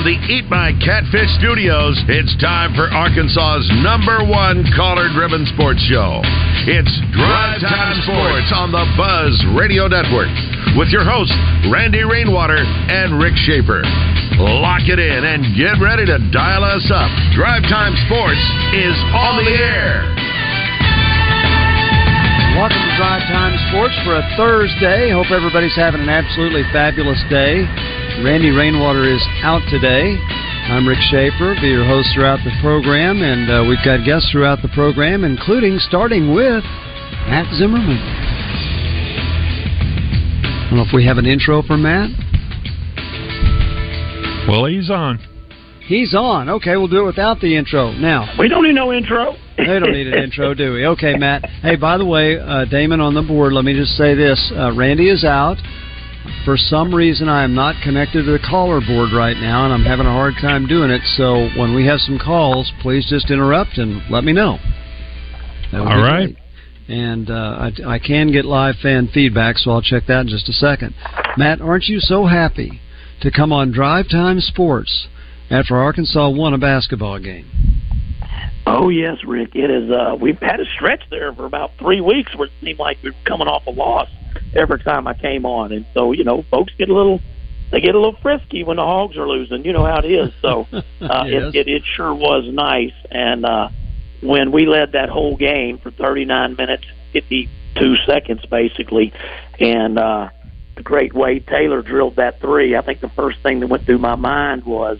From the Eat My Catfish studios, it's time for Arkansas's number one caller driven sports show. It's Drive Time Sports on the Buzz Radio Network with your hosts, Randy Rainwater and Rick Schaefer. Lock it in and get ready to dial us up. Drive Time Sports is on the air. Welcome to Drive Time Sports for a Thursday. Hope everybody's having an absolutely fabulous day. Randy Rainwater is out today. I'm Rick Schaefer, be your host throughout the program, and uh, we've got guests throughout the program, including starting with Matt Zimmerman. I don't know if we have an intro for Matt. Well, he's on. He's on. Okay, we'll do it without the intro. Now we don't need no intro. they don't need an intro, do we? Okay, Matt. Hey, by the way, uh, Damon on the board. Let me just say this: uh, Randy is out. For some reason, I am not connected to the caller board right now, and I'm having a hard time doing it. So when we have some calls, please just interrupt and let me know. All right. Great. And uh, I, I can get live fan feedback, so I'll check that in just a second. Matt, aren't you so happy to come on Drive Time Sports after Arkansas won a basketball game? Oh yes, Rick. It is. Uh, we've had a stretch there for about three weeks where it seemed like we are coming off a loss every time I came on, and so you know, folks get a little they get a little frisky when the hogs are losing. You know how it is. So uh, yes. it, it it sure was nice. And uh, when we led that whole game for 39 minutes, 52 seconds basically, and uh, the great Wade Taylor drilled that three. I think the first thing that went through my mind was,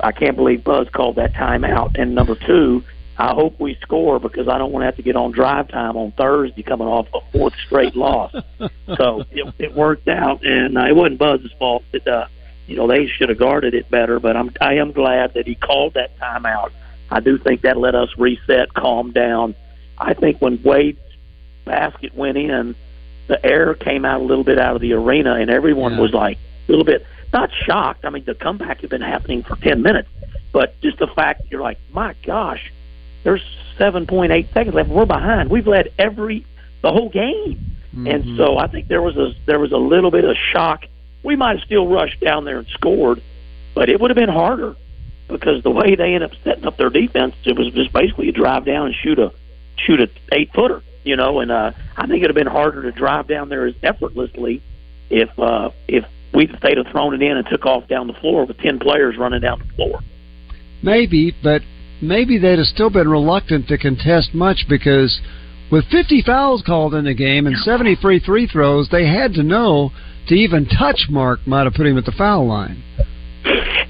I can't believe Buzz called that timeout. And number two, I hope we score because I don't want to have to get on drive time on Thursday coming off a fourth straight loss. so it, it worked out, and uh, it wasn't Buzz's fault. That uh, you know they should have guarded it better, but I'm I am glad that he called that timeout. I do think that let us reset, calm down. I think when Wade's basket went in, the air came out a little bit out of the arena, and everyone yeah. was like a little bit not shocked. I mean, the comeback had been happening for ten minutes, but just the fact that you're like, my gosh there's 7.8 seconds left. We're behind. We've led every the whole game, mm-hmm. and so I think there was a there was a little bit of shock. We might have still rushed down there and scored, but it would have been harder because the way they ended up setting up their defense, it was just basically a drive down and shoot a shoot a eight footer, you know. And uh, I think it'd have been harder to drive down there as effortlessly if uh, if we if they'd have thrown it in and took off down the floor with ten players running down the floor. Maybe, but maybe they'd have still been reluctant to contest much because with 50 fouls called in the game and 73 free throws, they had to know to even touch Mark might have put him at the foul line.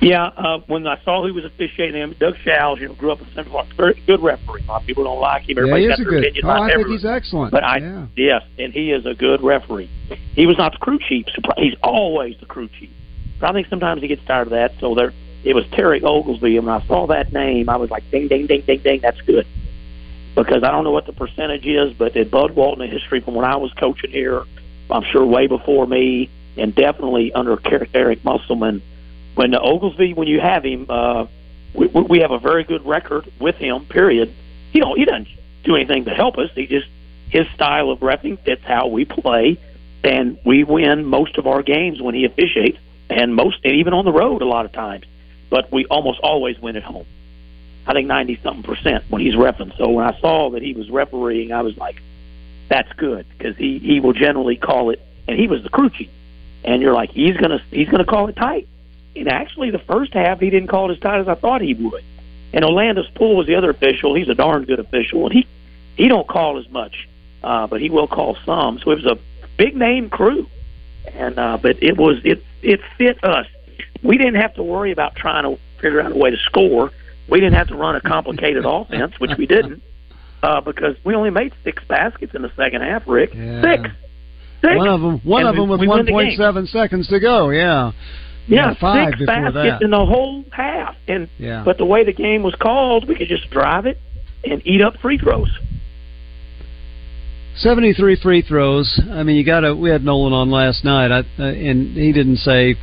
Yeah, uh, when I saw who was officiating him, Doug Shows, you know, grew up in Central Park, very good referee. A lot of people don't like him. Everybody yeah, got their good, opinion. Oh, I think he's excellent. But I, yeah. yes, and he is a good referee. He was not the crew chief. He's always the crew chief. But I think sometimes he gets tired of that, so they're it was Terry Oglesby, and when I saw that name, I was like, ding, ding, ding, ding, ding, that's good. Because I don't know what the percentage is, but in Bud Walton history from when I was coaching here, I'm sure way before me, and definitely under Eric Musselman, when the Oglesby, when you have him, uh, we, we have a very good record with him. Period. He don't he doesn't do anything to help us. He just his style of refing fits how we play, and we win most of our games when he officiates, and most and even on the road a lot of times but we almost always win at home. I think ninety something percent when he's refing. So when I saw that he was refereeing, I was like, "That's good," because he he will generally call it, and he was the crew chief. And you're like, he's gonna he's gonna call it tight. And actually, the first half he didn't call it as tight as I thought he would. And Olandis Poole was the other official. He's a darn good official, and he he don't call as much, uh, but he will call some. So it was a big name crew, and uh, but it was it it fit us we didn't have to worry about trying to figure out a way to score. We didn't have to run a complicated offense, which we didn't, uh, because we only made six baskets in the second half. Rick, yeah. six, six. One of them, one and of them we- with we win the 1.7 seconds to go. Yeah. Yeah, five six baskets that. in the whole half. And Yeah. but the way the game was called, we could just drive it and eat up free throws. 73 free throws. I mean, you got to. We had Nolan on last night, I, uh, and he didn't say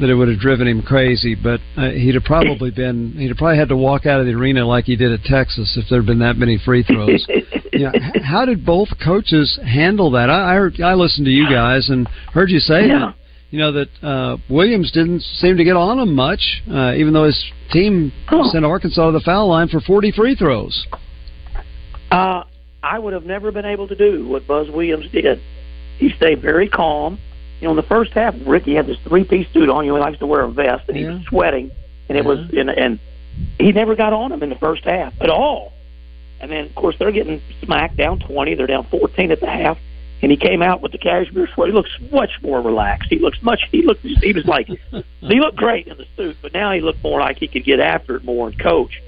that it would have driven him crazy, but uh, he'd have probably been. He'd have probably had to walk out of the arena like he did at Texas if there had been that many free throws. you know, how did both coaches handle that? I I, heard, I listened to you guys and heard you say Yeah. that. You know that uh, Williams didn't seem to get on him much, uh, even though his team sent Arkansas to the foul line for 40 free throws. Uh, I would have never been able to do what Buzz Williams did. He stayed very calm. You know, in the first half, Ricky had this three-piece suit on. You know, he likes to wear a vest, and he was sweating, and it was, and, and he never got on him in the first half at all. And then, of course, they're getting smacked down 20. They're down 14 at the half. And he came out with the cashmere sweater. He looks much more relaxed. He looks much. He looked. He was like. he looked great in the suit, but now he looked more like he could get after it more and coach.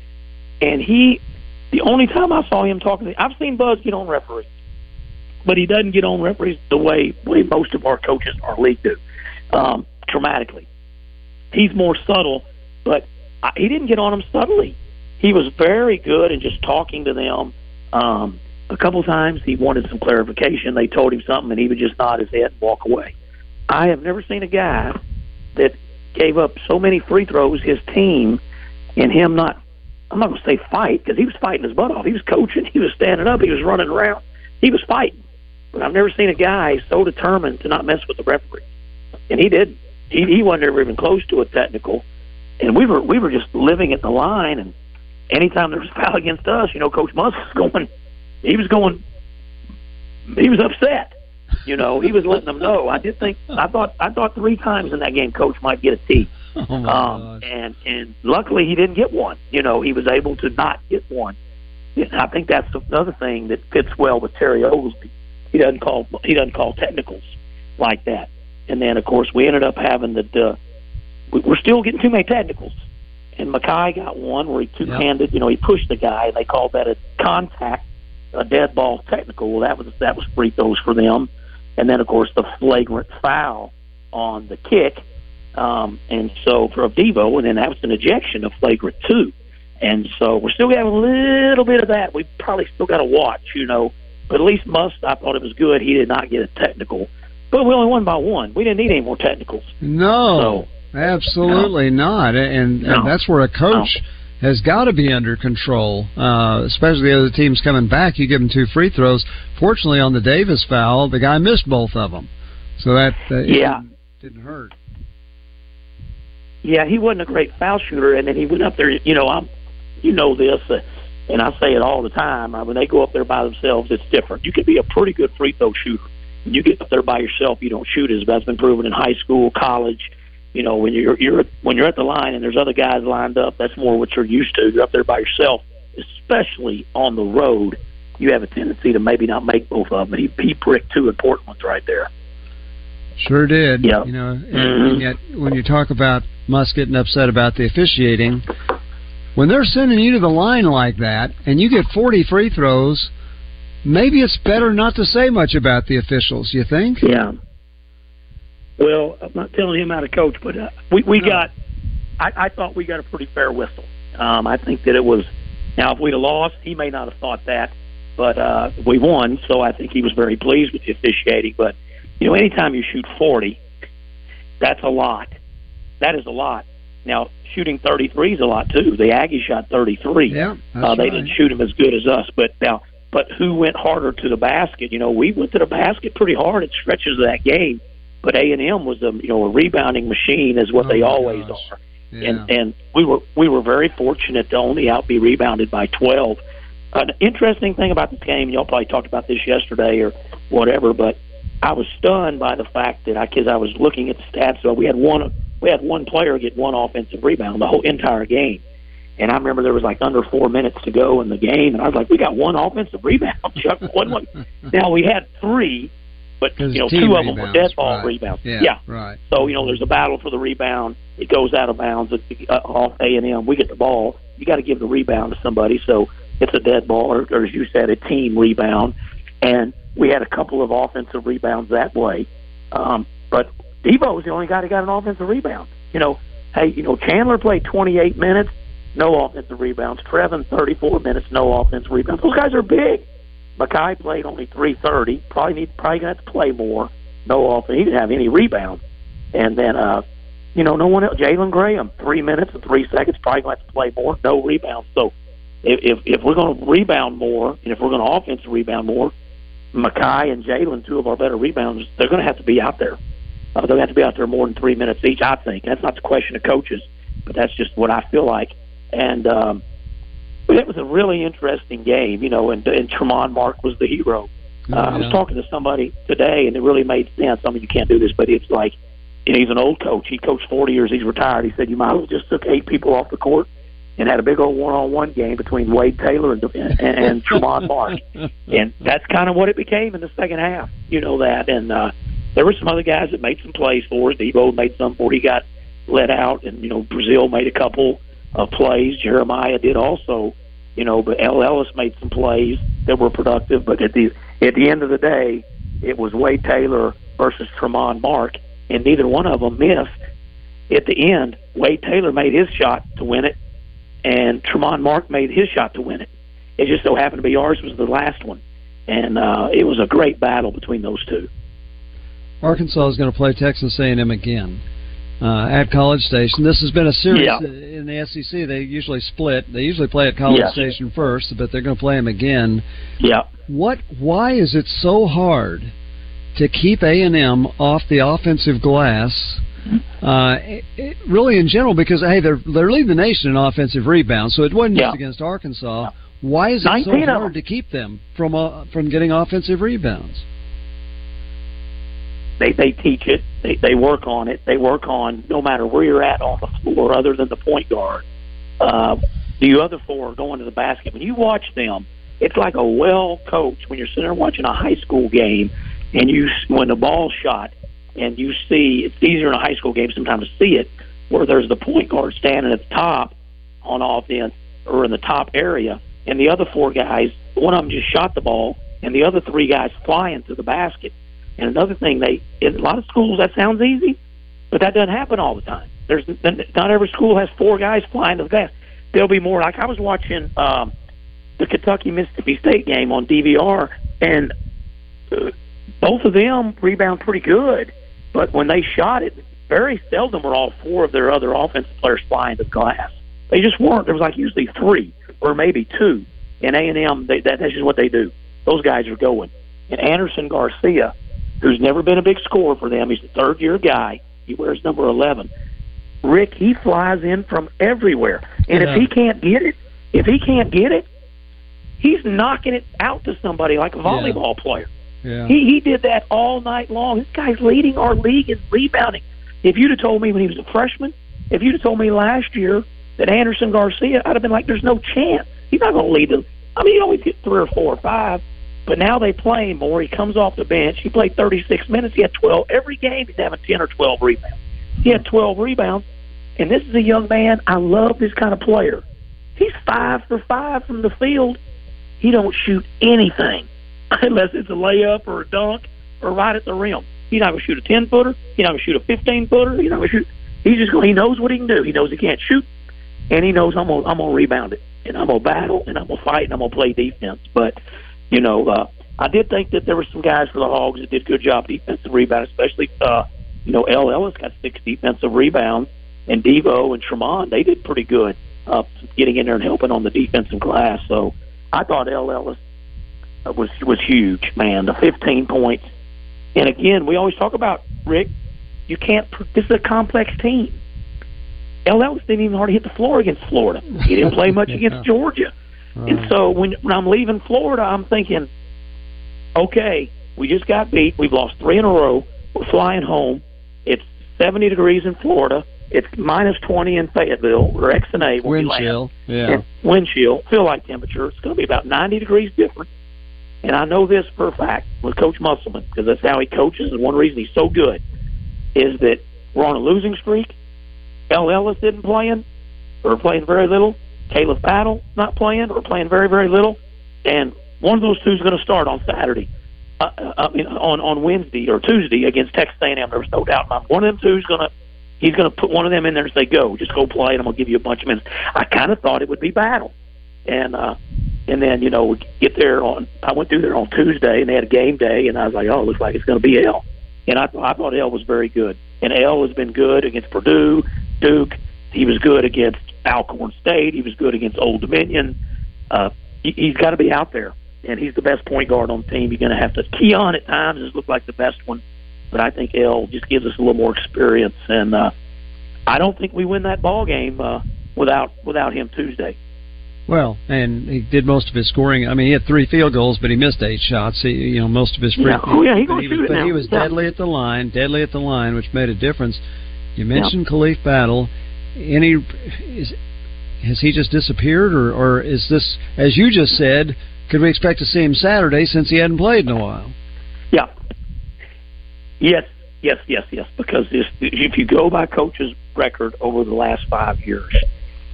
And he, the only time I saw him talking, I've seen Buzz get on referees, but he doesn't get on referees the way way most of our coaches our league do, um, dramatically. He's more subtle, but I, he didn't get on them subtly. He was very good in just talking to them. Um, a couple times he wanted some clarification. They told him something, and he would just nod his head and walk away. I have never seen a guy that gave up so many free throws. His team and him not. I'm not going to say fight because he was fighting his butt off. He was coaching. He was standing up. He was running around. He was fighting. But I've never seen a guy so determined to not mess with the referee, and he did. He, he wasn't ever even close to a technical, and we were we were just living at the line. And anytime there was a foul against us, you know, Coach Muss was going. He was going. He was upset. You know, he was letting them know. I did think. I thought. I thought three times in that game, Coach might get a T. Oh Um, God. and and luckily he didn't get one. You know, he was able to not get one. And I think that's another thing that fits well with Terry Oglesby. He doesn't call he doesn't call technicals like that. And then of course we ended up having the. Uh, we- we're still getting too many technicals. And Makhi got one where he two handed. You know, he pushed the guy, and they called that a contact, a dead ball technical. Well, that was that was free throws for them. And then of course the flagrant foul on the kick um, and so for a Devo, and then that was an ejection of flagrant two. And so we're still having a little bit of that. We probably still got to watch, you know. But at least Muss, I thought it was good. He did not get a technical. But we only won by one. We didn't need any more technicals. No, absolutely not. And, No. and that's where a coach has got to be under control, uh, especially the other team's coming back. You give them two free throws. Fortunately, on the Davis foul, the guy missed both of them, so that it Yeah. didn't hurt. Yeah, he wasn't a great foul shooter, and then he went up there. You know, I'm, you know this, uh, and I say it all the time. Uh, when they go up there by themselves, it's different. You can be a pretty good free throw shooter. When you get up there by yourself, you don't shoot as that's been proven in high school, college. You know, when you're you're when you're at the line and there's other guys lined up, that's more what you're used to. You're up there by yourself, especially on the road. You have a tendency to maybe not make both of them. He he bricked two important ones right there. Sure did. Yeah. You know, and, Mhm. and yet when you talk about Muss getting upset about the officiating, when they're sending you to the line like that and you get 40 free throws, maybe it's better not to say much about the officials. You think? Yeah. Well, I'm not telling him how to coach, but uh, we we got. I, I thought we got a pretty fair whistle. Um, I think that it was. Now, if we'd have lost, he may not have thought that, but uh, we won, so I think he was very pleased with the officiating. But you know, anytime you shoot 40, that's a lot. That is a lot. Now, shooting 33 is a lot too. The Aggies shot 33. Yeah, uh, they right. didn't shoot them as good as us, but now, but who went harder to the basket? You know, we went to the basket pretty hard at stretches of that game, but A and M was a you know a rebounding machine, is what Oh, they always gosh. are. Yeah. And and we were we were very fortunate to only out be rebounded by 12. An interesting thing about this game, y'all probably talked about this yesterday or whatever, but I was stunned by the fact that I because I was looking at the stats. So we had one we had one player get one offensive rebound the whole entire game. And I remember there was like under four minutes to go in the game, and I was like, "We got one offensive rebound, Chuck. One, one. Now we had three, but you know, two of them were dead ball right. rebounds. Yeah, right. So you know, there's a battle for the rebound. It goes out of bounds uh, off A and M. We get the ball. You got to give the rebound to somebody. So it's a dead ball, or, or as you said, a team rebound. And we had a couple of offensive rebounds that way. Um, but Devo was the only guy that got an offensive rebound. You know, hey, you know Chandler played 28 minutes, no offensive rebounds. Trevon 34 minutes, no offensive rebounds. Those guys are big. Makhi played only 330. Probably need probably gonna have to play more. No offense. He didn't have any rebounds. And then uh you know, no one else Jalen Graham, three minutes and three seconds, probably gonna have to play more, no rebounds. So if if, if we're gonna rebound more and if we're gonna offense rebound more, Makhi and Jalen, two of our better rebounders, they're gonna have to be out there. Uh, they're gonna have to be out there more than three minutes each, I think. That's not the question of coaches, but that's just what I feel like. And um it was a really interesting game, you know, and, and Tramon Mark was the hero. Uh, I was talking to somebody today, and it really made sense. I mean, you can't do this, but it's like, and he's an old coach. He coached 40 years. He's retired. He said you might as well just took eight people off the court and had a big old one-on-one game between Wade Taylor and and, and Tramon Mark, and that's kind of what it became in the second half. You know that, and uh, there were some other guys that made some plays for us. Devo made some before he got let out, and you know Brazile made a couple of plays. Jeremiah did also, you know, but El Ellis made some plays that were productive. But at the at the end of the day, it was Wade Taylor versus Tramon Mark, and neither one of them missed. At the end, Wade Taylor made his shot to win it, and Tramon Mark made his shot to win it. It just so happened to be ours was the last one, and uh, it was a great battle between those two. Arkansas is going to play Texas A&M again uh, at College Station. This has been a series Yeah. in the SEC. They usually split. They usually play at College Yes. Station first, but they're going to play them again. Yeah. What? Why is it so hard to keep A and M off the offensive glass? Uh, it, it- really, in general, because hey, they're they're leading the nation in offensive rebounds, so it wasn't Yeah. just against Arkansas. Why is it so 19 of hard to keep them from uh, from getting offensive rebounds? They they teach it. They they work on it. They work on no matter where you're at on the floor, other than the point guard. Uh, the other four are going to the basket. When you watch them, it's like a well coached. When you're sitting there watching a high school game, and you when the ball's shot, and you see it's easier in a high school game sometimes to see it where there's the point guard standing at the top on offense or in the top area, and the other four guys, one of them just shot the ball, and the other three guys flying to the basket. And another thing, they in a lot of schools that sounds easy, but that doesn't happen all the time. There's not every school has four guys flying to the basket. There'll be more. Like I was watching um, the Kentucky Mississippi State game on DVR, and uh, both of them rebound pretty good. But when they shot it, very seldom were all four of their other offensive players flying to the glass. They just weren't. There was like usually three or maybe two. In A and M, that, that's just what they do. Those guys are going. And Andersson Garcia, who's never been a big scorer for them, he's a third year guy. He wears number eleven. Rick, he flies in from everywhere, and Yeah. if he can't get it, if he can't get it, he's knocking it out to somebody like a volleyball player. Yeah. He he did that all night long. This guy's leading our league in rebounding. If you'd have told me when he was a freshman, if you'd have told me last year that Andersson Garcia, I'd have been like, "There's no chance. He's not going to lead them." I mean, he always get three or four or five, but now they play more. He comes off the bench. He played 36 minutes. He had 12 every game. He's having 10 or 12 rebounds. He had 12 rebounds, and this is a young man. I love this kind of player. He's five for five from the field. He don't shoot anything unless it's a layup or a dunk or right at the rim. He's not going to shoot a ten footer. He's not going to shoot a fifteen footer. He's not going to shoot. He's just going. He knows what he can do. He knows he can't shoot, and he knows I'm gonna I'm to rebound it, and I'm to battle, and I'm to fight, and I'm to play defense. But you know, uh, I did think that there were some guys for the Hogs that did a good job defensive rebound, especially uh, you know El Ellis got six defensive rebounds, and Devo and Tramon they did pretty good uh, getting in there and helping on the defensive glass. So I thought El Ellis uh, was was huge, man. The 15 points, and again, we always talk about Rick. You can't. This is a complex team. El Ellis didn't even hardly hit the floor against Florida. He didn't play much against Georgia. And so when when I'm leaving Florida, I'm thinking, okay, we just got beat. We've lost three in a row. We're flying home. It's 70 degrees in Florida. It's minus 20 in Fayetteville or X and A Wind chill. Yeah. and wind chill, feel like temperature. It's going to be about 90 degrees different. And I know this for a fact with Coach Musselman because that's how he coaches. And one reason he's so good is that we're on a losing streak. El Ellis isn't playing or playing very little. Khalif Battle not playing or playing very, very little. And one of those two is going to start on Saturday. uh, uh, on on Wednesday or Tuesday against Texas A&M. There was no doubt. One of them two is going to he's going to put one of them in there and say, "Go, just go play, and I'm going to give you a bunch of minutes." I kind of thought it would be battle, and uh, and then you know get there on. I went through there on Tuesday, and they had a game day, and I was like, "Oh, it looks like it's going to be El." And I, I thought El was very good, and El has been good against Purdue, Duke. He was good against Alcorn State. He was good against Old Dominion. Uh, he, he's got to be out there and he's the best point guard on the team. You're going to have to. Keyon at times has looked like the best one, but I think El just gives us a little more experience, and uh, I don't think we win that ball game uh, without without him Tuesday. Well, and he did most of his scoring. I mean, he had three field goals, but he missed eight shots. He, you know, most of his free. Yeah. Oh yeah, he gonna he shoot was, it But he was Yeah. deadly at the line, deadly at the line, which made a difference. You mentioned Khalif Battle. Any is has he just disappeared, or or is this, as you just said, could we expect to see him Saturday since he hadn't played in a while? Yeah. Yes, yes, yes, yes. Because this, if you go by coach's record over the last five years,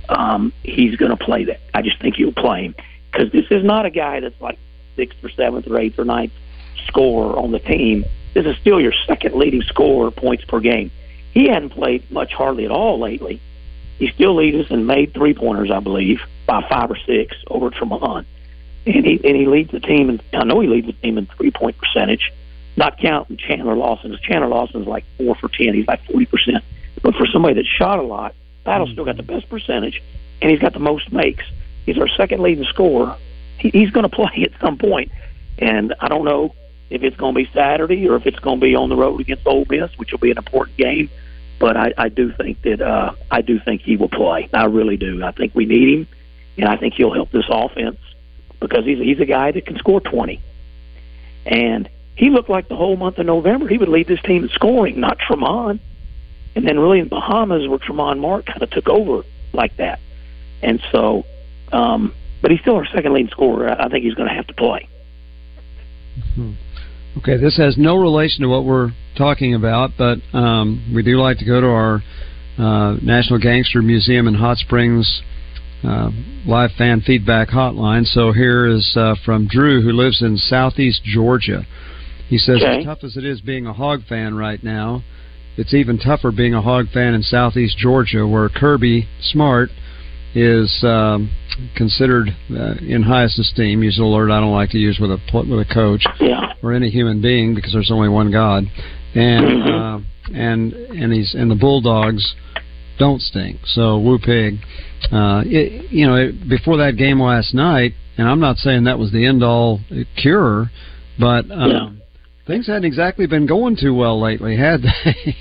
um, he's going to play that. I just think he'll play him because this is not a guy that's like sixth or seventh or eighth or ninth scorer on the team. This is still your second leading scorer points per game. He hadn't played much, hardly at all lately. He still leads us in made three pointers, I believe, by five or six over Tramon and he and he leads the team. And I know he leads the team in three point percentage, not counting Chandler Lawson. Chandler Lawson's like four for ten. He's like forty percent. But for somebody that shot a lot, Battle's still got the best percentage, and he's got the most makes. He's our second leading scorer. He, he's going to play at some point, and I don't know if it's going to be Saturday or if it's going to be on the road against Ole Miss, which will be an important game. But I, I do think that uh, I do think he will play. I really do. I think we need him, and I think he'll help this offense because he's he's a guy that can score twenty, and he looked like the whole month of November he would lead this team in scoring, not Tramon. And then really in Bahamas where Tramon Mark kind of took over like that, and so, um, but he's still our second leading scorer. I think he's going to have to play. Okay, this has no relation to what we're talking about, but um, we do like to go to our uh, National Gangster Museum in Hot Springs uh, live fan feedback hotline. So here is uh, from Drew, who lives in southeast Georgia. He says, Okay. as tough as it is being a hog fan right now, it's even tougher being a hog fan in southeast Georgia, where Kirby Smart is um, considered uh, in highest esteem. Use a word I don't like to use with a with a coach Yeah, or any human being because there's only one God, and uh, and and he's and the Bulldogs don't stink. So woo pig. Uh, it, you know, it, before that game last night, and I'm not saying that was the end all cure, but um, Yeah. things hadn't exactly been going too well lately, had they?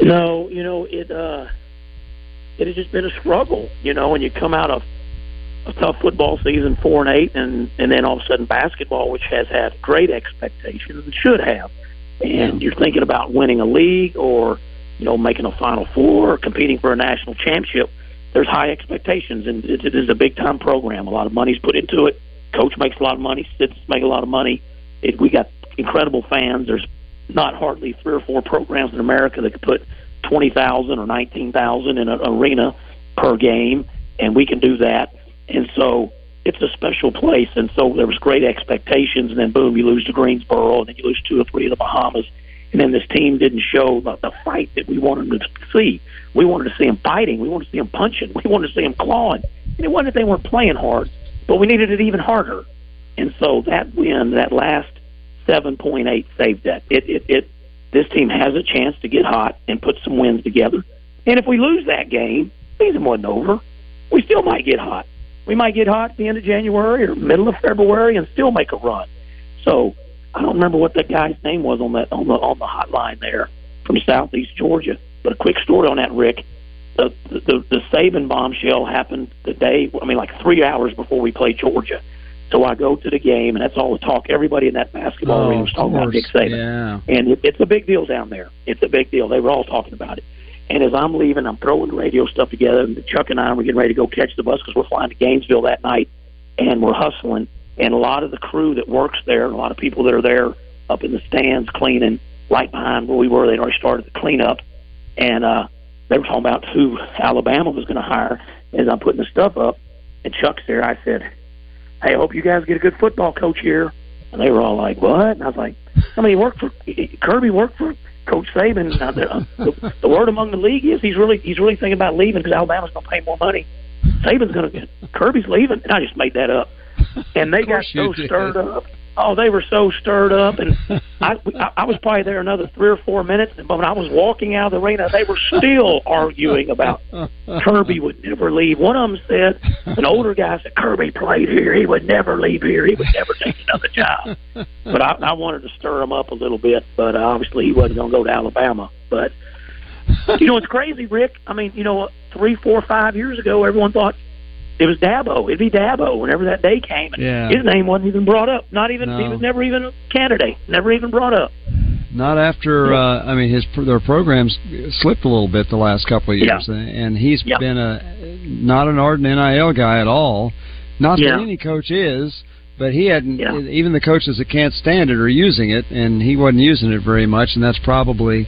no, you know it. uh It has just been a struggle, you know, when you come out of a tough football season, four and eight, and and then all of a sudden basketball, which has had great expectations and should have, and you're thinking about winning a league or you know making a Final Four or competing for a national championship. There's high expectations, and it, it is a big time program. A lot of money's put into it. Coach makes a lot of money. Sits make a lot of money. It, we got incredible fans. There's not hardly three or four programs in America that could put twenty thousand or nineteen thousand in an arena per game, and we can do that. And so it's a special place. And so there was great expectations, and then boom, you lose to Greensboro, and then you lose two or three of the Bahamas, and then this team didn't show the, the fight that we wanted them to see. We wanted to see them fighting. We wanted to see them punching. We wanted to see them clawing. And it wasn't that they weren't playing hard, but we needed it even harder. And so that win, that last seven point eight, saved that. It it it. This team has a chance to get hot and put some wins together. And if we lose that game, season wasn't over. We still might get hot. We might get hot at the end of January or middle of February and still make a run. So I don't remember what that guy's name was on that on the on the hotline there from Southeast Georgia. But a quick story on that, Rick. The the, the, Saban bombshell happened the day. I mean, like three hours before we played Georgia. So I go to the game, and that's all the talk. Everybody in that basketball arena was talking about. Nick Saban Yeah. and it, it's a big deal down there. It's a big deal. They were all talking about it. And as I'm leaving, I'm throwing the radio stuff together. And Chuck and I were getting ready to go catch the bus because we're flying to Gainesville that night, and we're hustling. And a lot of the crew that works there, a lot of people that are there up in the stands cleaning, right behind where we were, they'd already started the cleanup, and uh, they were talking about who Alabama was going to hire. As I'm putting the stuff up, and Chuck's there, I said, "Hey, I hope you guys get a good football coach here." And they were all like, "What?" And I was like, "I mean, he worked for Kirby worked for Coach Saban. The, uh, the, the word among the league is he's really he's really thinking about leaving because Alabama's going to pay more money. Saban's going to Kirby's leaving, and I just made that up. And they got so stirred up. Oh, they were so stirred up, and I, I was probably there another three or four minutes. But when I was walking out of the arena, they were still arguing about Kirby would never leave. One of them said, an older guy said, Kirby played here. He would never leave here. He would never take another job. But I, I wanted to stir him up a little bit. But uh, obviously, he wasn't going to go to Alabama. But you know, it's crazy, Rick. I mean, you know, three, four, five years ago, everyone thought it was Dabo. It'd be Dabo whenever that day came. Yeah. His name wasn't even brought up. Not even No. he was never even a candidate. Never even brought up. Not after uh, I mean his their programs slipped a little bit the last couple of years, Yeah. and he's Yeah. been a not an ardent NIL guy at all. Not Yeah. that any coach is, but he hadn't. Yeah. Even the coaches that can't stand it are using it, and he wasn't using it very much, and that's probably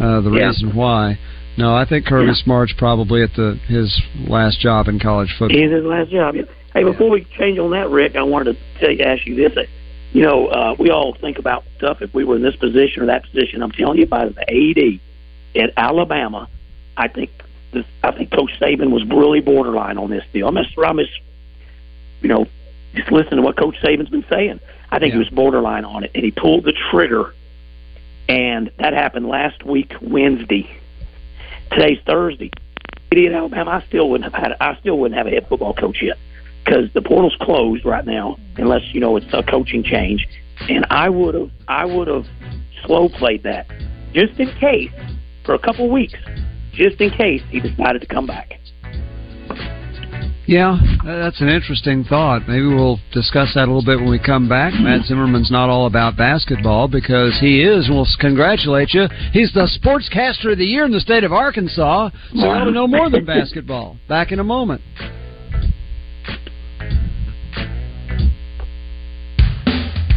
uh, the reason why. No, I think Kirby Yeah. Smart's probably at the his last job in college football. He's his last job. Hey, before we change on that, Rick, I wanted to tell you, ask you this. You know, uh, we all think about stuff if we were in this position or that position. I'm telling you about the AD at Alabama. I think this, I think Coach Saban was really borderline on this deal. I'm just, I'm just, you know, just listen to what Coach Saban's been saying. I think he was borderline on it, and he pulled the trigger. And that happened last week, Wednesday. Today's Thursday. At Alabama, I still wouldn't have had. I still wouldn't have a head football coach yet because the portal's closed right now, unless you know it's a coaching change. And I would have, I would have slow played that just in case for a couple weeks, just in case he decided to come back. Yeah, that's an interesting thought. Maybe we'll discuss that a little bit when we come back. Matt Zimmerman's not all about basketball because he is. We'll congratulate you. He's the sportscaster of the year in the state of Arkansas. So ought to know more than basketball. Back in a moment.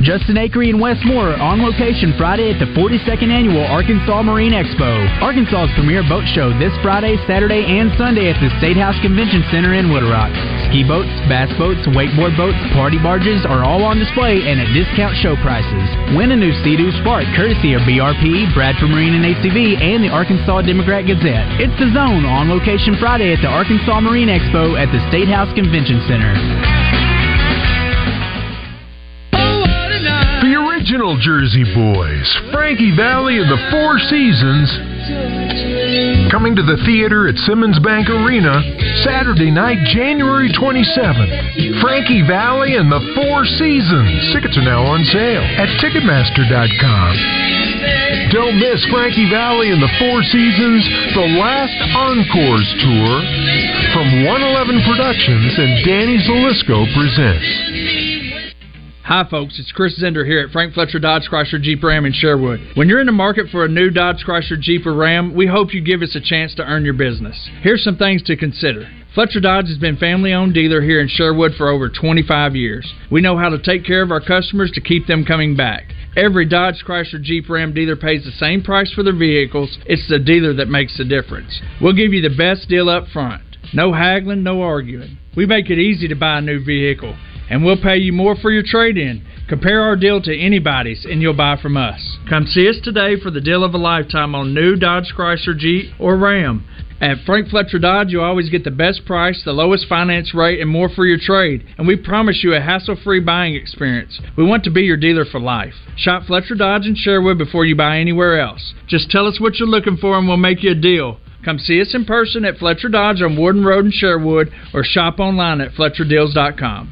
Justin Acri and Wes Moore are on location Friday at the 42nd Annual Arkansas Marine Expo. Arkansas's premier boat show this Friday, Saturday, and Sunday at the State House Convention Center in Little Rock. Ski boats, bass boats, wakeboard boats, party barges are all on display and at discount show prices. Win a new Sea-Doo Spark courtesy of BRP, Bradford Marine and ACV, and the Arkansas Democrat Gazette. It's the Zone on location Friday at the Arkansas Marine Expo at the State House Convention Center. Original Jersey Boys, Frankie Valli and the Four Seasons, coming to the theater at Simmons Bank Arena Saturday night, January 27th. Frankie Valli and the Four Seasons. Tickets are now on sale at Ticketmaster.com. Don't miss Frankie Valli and the Four Seasons, the last Encores tour from 111 Productions and Danny Zelisko presents. Hi, folks. It's Chris Zender here at Frank Fletcher Dodge Chrysler Jeep Ram in Sherwood. When you're in the market for a new Dodge Chrysler Jeep or Ram, we hope you give us a chance to earn your business. Here's some things to consider. Fletcher Dodge has been family owned dealer here in Sherwood for over 25 years. We know how to take care of our customers to keep them coming back. Every Dodge Chrysler Jeep Ram dealer pays the same price for their vehicles. It's the dealer that makes the difference. We'll give you the best deal up front. No haggling, no arguing. We make it easy to buy a new vehicle and we'll pay you more for your trade in. Compare our deal to anybody's, and you'll buy from us. Come see us today for the deal of a lifetime on new Dodge Chrysler Jeep or Ram. At Frank Fletcher Dodge, you'll always get the best price, the lowest finance rate, and more for your trade. And we promise you a hassle free buying experience. We want to be your dealer for life. Shop Fletcher Dodge in Sherwood before you buy anywhere else. Just tell us what you're looking for, and we'll make you a deal. Come see us in person at Fletcher Dodge on Warden Road in Sherwood or shop online at FletcherDeals.com.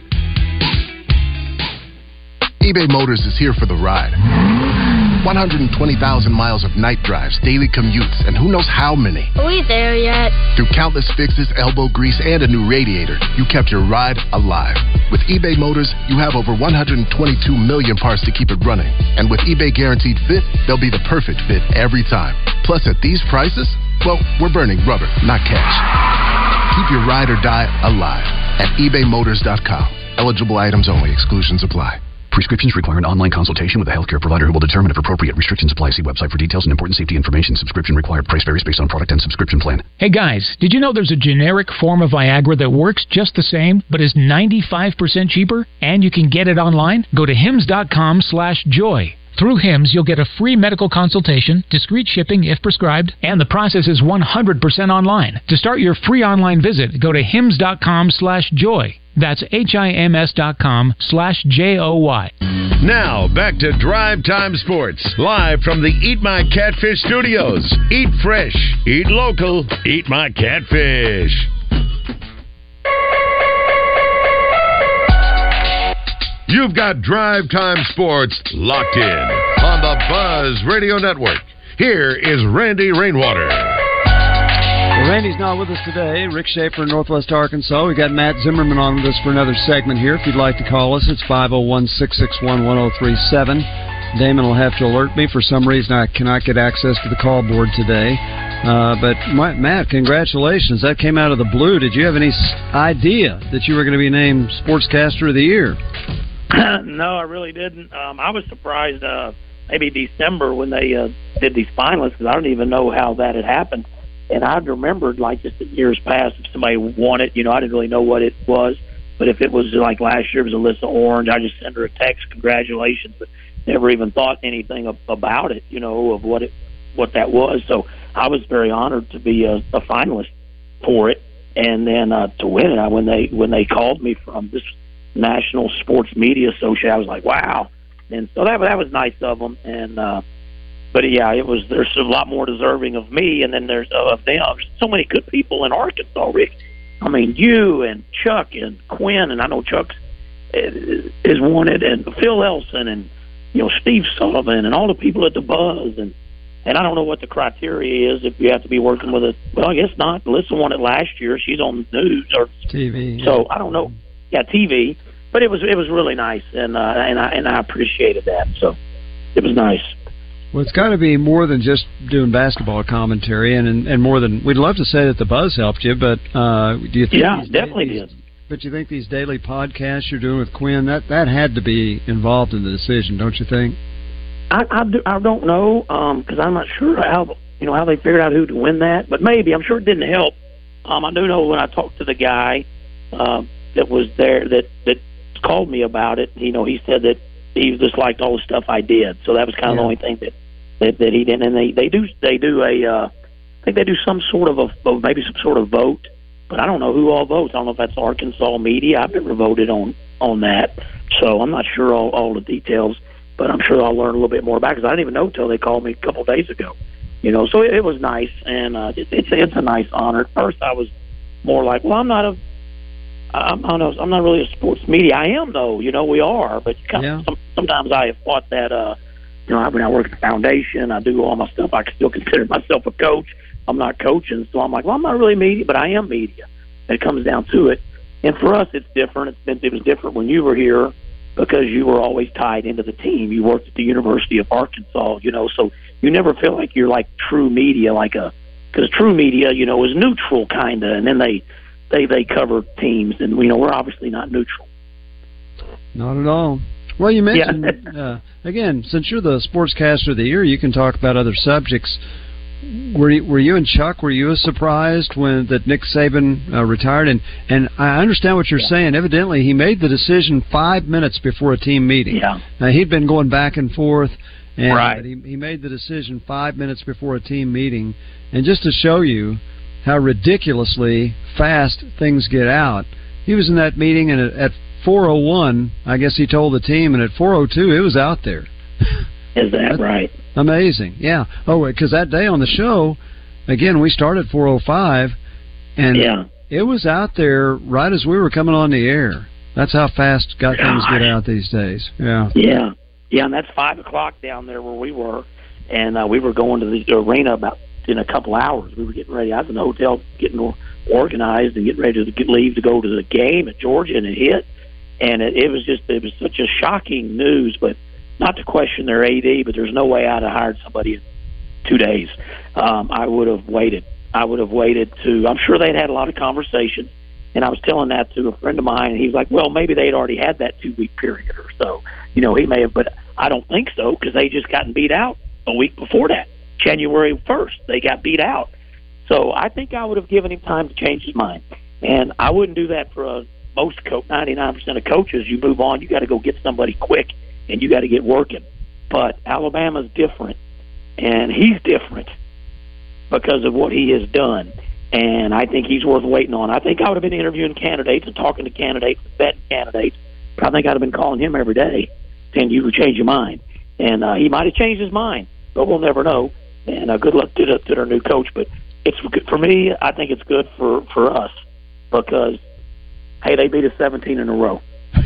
eBay Motors is here for the ride. 120,000 miles of night drives, daily commutes, and who knows how many. Are we there yet? Through countless fixes, elbow grease, and a new radiator, you kept your ride alive. With eBay Motors, you have over 122 million parts to keep it running. And with eBay Guaranteed Fit, they'll be the perfect fit every time. Plus, at these prices, well, we're burning rubber, not cash. Keep your ride or die alive at ebaymotors.com. Eligible items only, exclusions apply. Prescriptions require an online consultation with a healthcare provider who will determine if appropriate restrictions apply. See website for details and important safety information. Subscription required. Price varies based on product and subscription plan. Hey guys, did you know there's a generic form of Viagra that works just the same, but is 95% cheaper? And you can get it online? Go to hims.com slash joy. Through HIMS, you'll get a free medical consultation, discreet shipping if prescribed, and the process is 100% online. To start your free online visit, go to hims.com slash joy. That's H-I-M-S dot com slash J-O-Y. Now, back to Drive Time Sports, live from the Eat My Catfish studios. Eat fresh, eat local, eat my catfish. You've got Drive Time Sports locked in on the Buzz Radio Network. Here is Randy Rainwater. Randy's not with us today. Rick Schaefer Northwest Arkansas. We got Matt Zimmerman on with us for another segment here. If you'd like to call us, it's 501 661 1037. Damon will have to alert me. For some reason, I cannot get access to the call board today. Uh, but Matt, congratulations! That came out of the blue. Did you have any idea that you were going to be named Sportscaster of the Year? no, I really didn't. Um, I was surprised. Uh, maybe December when they uh, did these finalists because I don't even know how that had happened. And I remembered like just years past, if somebody won it, you know, I didn't really know what it was. But if it was like last year, it was Alyssa Orange. I just sent her a text, congratulations, but never even thought anything about it, you know, of what it what that was. So I was very honored to be a, a finalist for it, and then uh, to win it. I, when they when they called me from this National Sports Media Association. I was like, wow. And so that that was nice of them. And uh, but yeah, it was. There's a lot more deserving of me, and then there's of them. There's so many good people in Arkansas, Rick. I mean, you and Chuck and Quinn, and I know Chuck is wanted, and Phil Elson, and you know Steve Sullivan, and all the people at the Buzz, and and I don't know what the criteria is if you have to be working with it. Well, I guess not. Melissa won it last year. She's on the news or TV. So I don't know yeah, TV. But it was it was really nice, and uh, and I and I appreciated that. So it was nice. Well, it's got to be more than just doing basketball commentary, and, and and more than we'd love to say that the buzz helped you, but uh, do you think? Yeah, definitely these, did. But you think these daily podcasts you're doing with Quinn that that had to be involved in the decision, don't you think? I I, do, I don't know because um, I'm not sure how you know how they figured out who to win that, but maybe I'm sure it didn't help. Um, I do know when I talked to the guy. Uh, that was there that that called me about it. You know, he said that he just liked all the stuff I did, so that was kind of the only thing that, that that he didn't. And they they do they do a uh, I think they do some sort of a maybe some sort of vote, but I don't know who all votes. I don't know if that's Arkansas media. I've never voted on on that, so I'm not sure all all the details. But I'm sure I'll learn a little bit more about because I didn't even know until they called me a couple of days ago. You know, so it, it was nice, and uh, it, it's it's a nice honor. At first, I was more like, well, I'm not a I'm, I don't know. I am not really a sports media. I am though. You know, we are. But kind yeah. of, some, sometimes I have thought that. uh You know, when I work at the foundation, I do all my stuff. I still consider myself a coach. I'm not coaching, so I'm like, well, I'm not really media, but I am media. It comes down to it. And for us, it's different. It's been it was different when you were here because you were always tied into the team. You worked at the University of Arkansas, you know, so you never feel like you're like true media, like a because true media, you know, is neutral kind of, and then they they they cover teams, and you know we're obviously not neutral. Not at all. Well, you mentioned yeah. uh, again, since you're the sportscaster of the year, you can talk about other subjects. Were you, were you and Chuck were you surprised when that Nick Saban uh, retired? And and I understand what you're yeah. saying. Evidently, he made the decision five minutes before a team meeting. Yeah. Now he'd been going back and forth, and right. he he made the decision five minutes before a team meeting. And just to show you how ridiculously fast things get out. He was in that meeting, and at 4:01, I guess he told the team, and at 4:02, it was out there. Is that right? Amazing, yeah. Oh, because that day on the show, again, we started 4:05, and yeah. it was out there right as we were coming on the air. That's how fast got Gosh. things get out these days. Yeah. Yeah. Yeah, and that's five o'clock down there where we were, and uh, we were going to the arena about in a couple hours. We were getting ready. I was in the hotel getting organized and getting ready to get leave to go to the game at Georgia, and it hit. And it, it was just it was such a shocking news, but not to question their AD, but there's no way I'd have hired somebody in two days. Um, I would have waited. I would have waited to. I'm sure they'd had a lot of conversations, and I was telling that to a friend of mine, and he's like, "Well, maybe they'd already had that two week period or so." You know, he may have, but I don't think so because they just gotten beat out a week before that, January 1st. They got beat out. So I think I would have given him time to change his mind, and I wouldn't do that for a, most coach. 99% of coaches, you move on. You got to go get somebody quick, and you got to get working. But Alabama's different, and he's different because of what he has done. And I think he's worth waiting on. I think I would have been interviewing candidates and talking to candidates, betting candidates. I think I'd have been calling him every day, saying you would change your mind. And uh, he might have changed his mind, but we'll never know. And uh, good luck to, the, to their new coach. But it's good for me. I think it's good for for us because hey, they beat us 17 in a row,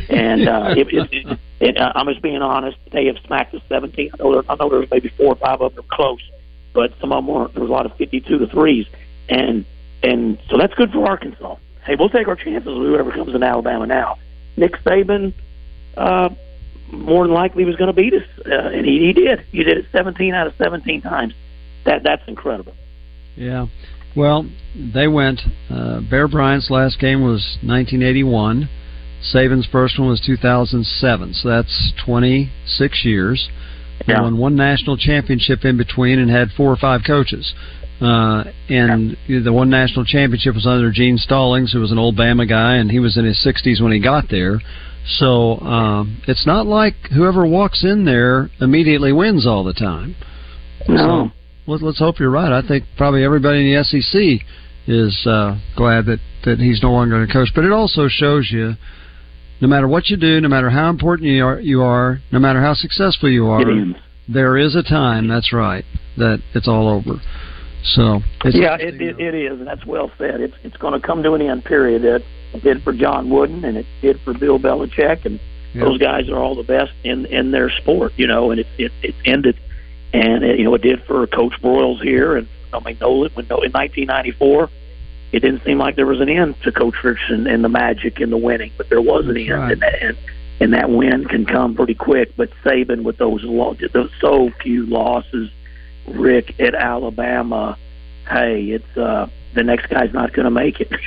and uh, it, it, it, it, uh, I'm just being honest. They have smacked us 17. I know there, I know there's maybe four or five of them close, but some of them weren't. There was a lot of 52 to threes, and and so that's good for Arkansas. Hey, we'll take our chances with whoever comes in Alabama now. Nick Saban, uh, more than likely was going to beat us, uh, and he, he did. He did it 17 out of 17 times. That that's incredible. Yeah. Well, they went. Uh, Bear Bryant's last game was 1981. Saban's first one was 2007. So that's 26 years. They Yeah. won one national championship in between and had four or five coaches. Uh, and the one national championship was under Gene Stallings, who was an old Bama guy, and he was in his 60s when he got there. So um, it's not like whoever walks in there immediately wins all the time. No. So, let's, let's hope you're right. I think probably everybody in the SEC is uh, glad that, that he's no longer going to coach. But it also shows you, no matter what you do, no matter how important you are, you are no matter how successful you are, there is a time. That's right. That it's all over. So it's yeah, it, it, it is, and that's well said. It's it's going to come to an end. Period. It, it did for John Wooden, and it did for Bill Belichick, and Yeah. those guys are all the best in in their sport, you know. And it it, it ended, and it, you know it did for Coach Broyles here, and I mean Nolan when in 1994. It didn't seem like there was an end to Coach Richardson and the magic and the winning, but there was an end, right. and, that, and and that win can come pretty quick. But Saban with those lo- those so few losses, Rick at Alabama, hey, it's uh the next guy's not going to make it.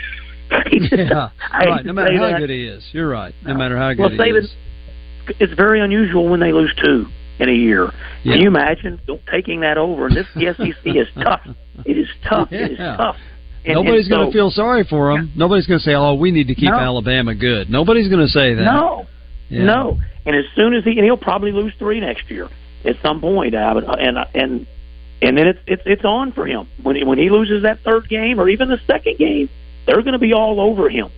Just- yeah, right. No matter how that. good he is, you're right. No matter how good he is. Well, he Saban, is. it's very unusual when they lose two in a year. Yeah. Can you imagine taking that over? And this the SEC is tough. It is tough. It is tough. And, Nobody's and going to feel sorry for him. Nobody's going to say, "Oh, we need to keep No. Alabama good." Nobody's going to say that. No, Yeah. no. And as soon as he and he'll probably lose three next year at some point, Abbott, and and and then it's it's it's on for him when he, when he loses that third game or even the second game, they're going to be all over him,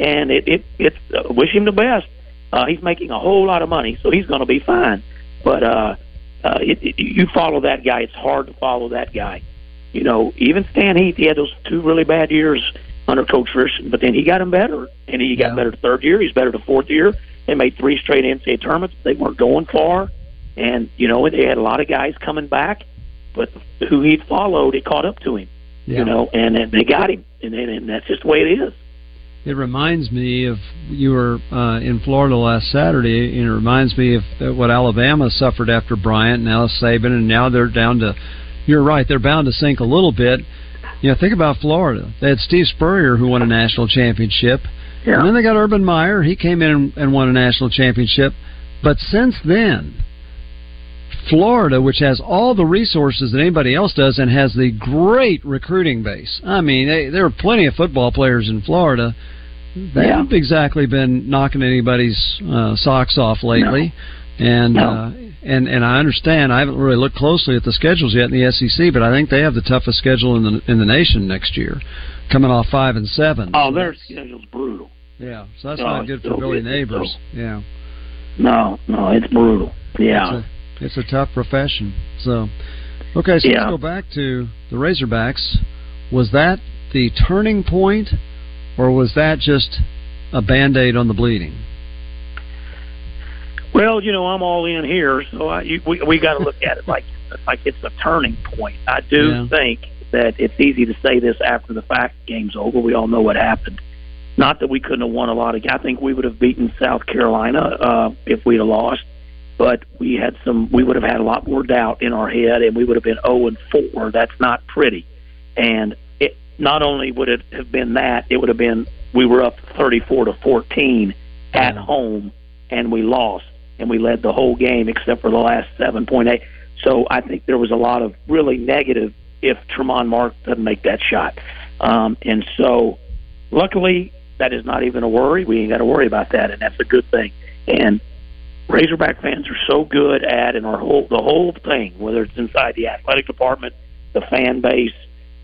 and it it it's uh, wish him the best. Uh, he's making a whole lot of money, so he's going to be fine. But uh, uh, it, it, you follow that guy; it's hard to follow that guy. You know, even Stan Heath, he had those two really bad years under Coach Richardson, but then he got him better, and he got Yeah. better the third year. He's better the fourth year. They made three straight NCAA tournaments. They weren't going far, and you know they had a lot of guys coming back, but who he followed, it caught up to him. Yeah. You know, and, and they got him, and, and, and that's just the way it is. It reminds me of you were uh, in Florida last Saturday, and it reminds me of uh, what Alabama suffered after Bryant, and now Saban, and now they're down to. You're right; they're bound to sink a little bit. You know, think about Florida. They had Steve Spurrier who won a national championship, Yeah. and then they got Urban Meyer. He came in and, and won a national championship. But since then, Florida, which has all the resources that anybody else does and has the great recruiting base. I mean, they, there are plenty of football players in Florida. They Yeah. haven't exactly been knocking anybody's uh, socks off lately. And No. uh, and and I understand. I haven't really looked closely at the schedules yet in the SEC, but I think they have the toughest schedule in the in the nation next year, coming off five and seven. Oh, So their schedule's brutal. yeah. So that's Oh, not good for Billy. Neighbors. Yeah. No, no, it's brutal. Yeah. It's a, it's a tough profession. So, okay, so Yeah. let's go back to the Razorbacks. Was that the turning point, or was that just a band aid on the bleeding? Well, you know, I'm all in here, so I, you, we we got to look at it like like it's a turning point. I do Yeah. think that it's easy to say this after the fact. Game's over. We all know what happened. Not that we couldn't have won a lot of. I think we would have beaten South Carolina uh, if we'd have lost, but we had some. We would have had a lot more doubt in our head, and we would have been 0 and 4. That's not pretty. And not only would it have been that, it would have been we were up 34 to 14 at home, and we lost, and we led the whole game except for the last 7.8. So I think there was a lot of really negative if Tramon Mark doesn't make that shot. Um, and so, luckily, that is not even a worry. We ain't got to worry about that, and that's a good thing. And Razorback fans are so good at, and our whole the whole thing, whether it's inside the athletic department, the fan base,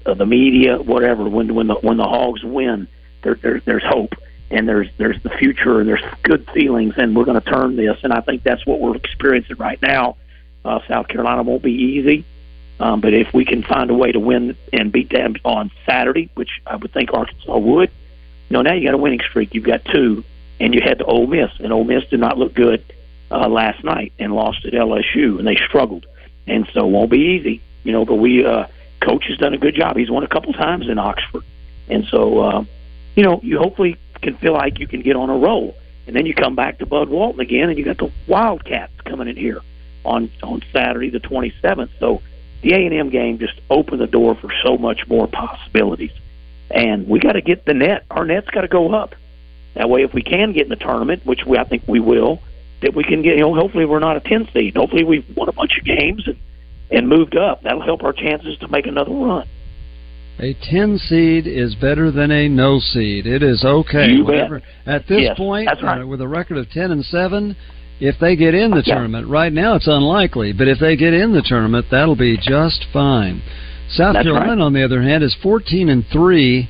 uh, the media, whatever. When when the when the Hogs win, there, there there's hope, and there's there's the future, and there's good feelings, and we're going to turn this. And I think that's what we're experiencing right now. Uh, South Carolina won't be easy, um, but if we can find a way to win and beat them on Saturday, which I would think Arkansas would, you know, now you got a winning streak. You've got two, and you had to Ole Miss, and Ole Miss did not look good uh, last night and lost at LSU, and they struggled, and so it won't be easy, you know. But we, uh, coach has done a good job. He's won a couple times in Oxford, and so uh, you know, you hopefully can feel like you can get on a roll, and then you come back to Bud Walton again, and you got the Wildcats coming in here on on Saturday the 27th. So the A and M game just opened the door for so much more possibilities, and we got to get the net. Our net's got to go up. That way, if we can get in the tournament, which we I think we will, that we can get. You know, hopefully we're not a 10 seed. Hopefully we've won a bunch of games and and moved up. That'll help our chances to make another run. A 10 seed is better than a no seed. It is okay. Whatever. At this Yes, point, right. uh, with a record of 10 and 7, if they get in the Yeah. tournament, right now it's unlikely, but if they get in the tournament, that'll be just fine. South That's Carolina, right. on the other hand, is 14 and 3.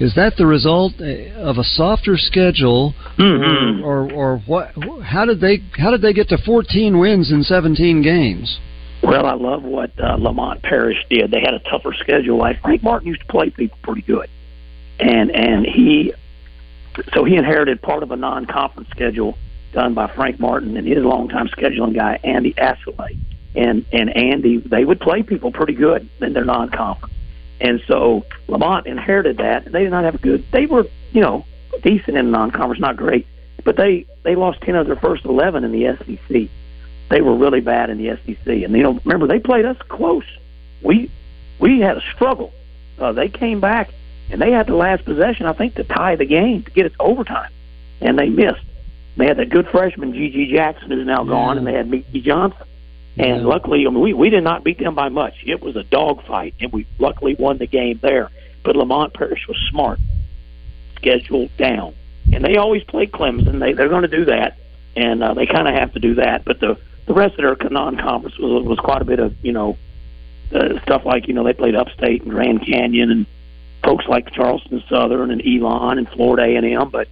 Is that the result uh, of a softer schedule, Mhm. or, or or what? How did they how did they get to 14 wins in 17 games? Well, I love what uh, Lamont Paris did. They had a tougher schedule. Like Frank Martin used to play people pretty good, and and he so he inherited part of a non-conference schedule done by Frank Martin and his longtime scheduling guy Andy Assaley. And and Andy, they would play people pretty good in their non-conference, and so Lamont inherited that. They did not have a good. They were you know decent in non-conference, not great, but they they lost ten of their first eleven in the SEC they were really bad in the SEC. And you know, remember they played us close. We we had a struggle. Uh, they came back and they had the last possession, I think, to tie the game to get it to overtime, and they missed. They had that good freshman G.G. Jackson who's now gone, and they had Meechie Johnson. And Yeah. luckily, I mean, we we did not beat them by much. It was a dogfight, and we luckily won the game there. But Lamont Paris was smart, scheduled down, and they always play Clemson. They they're going to do that, and uh, they kind of have to do that. But the the rest of their non-conference was, was quite a bit of you know uh, stuff like you know they played Upstate and Grand Canyon and folks like Charleston Southern and Elon and Florida A and M. But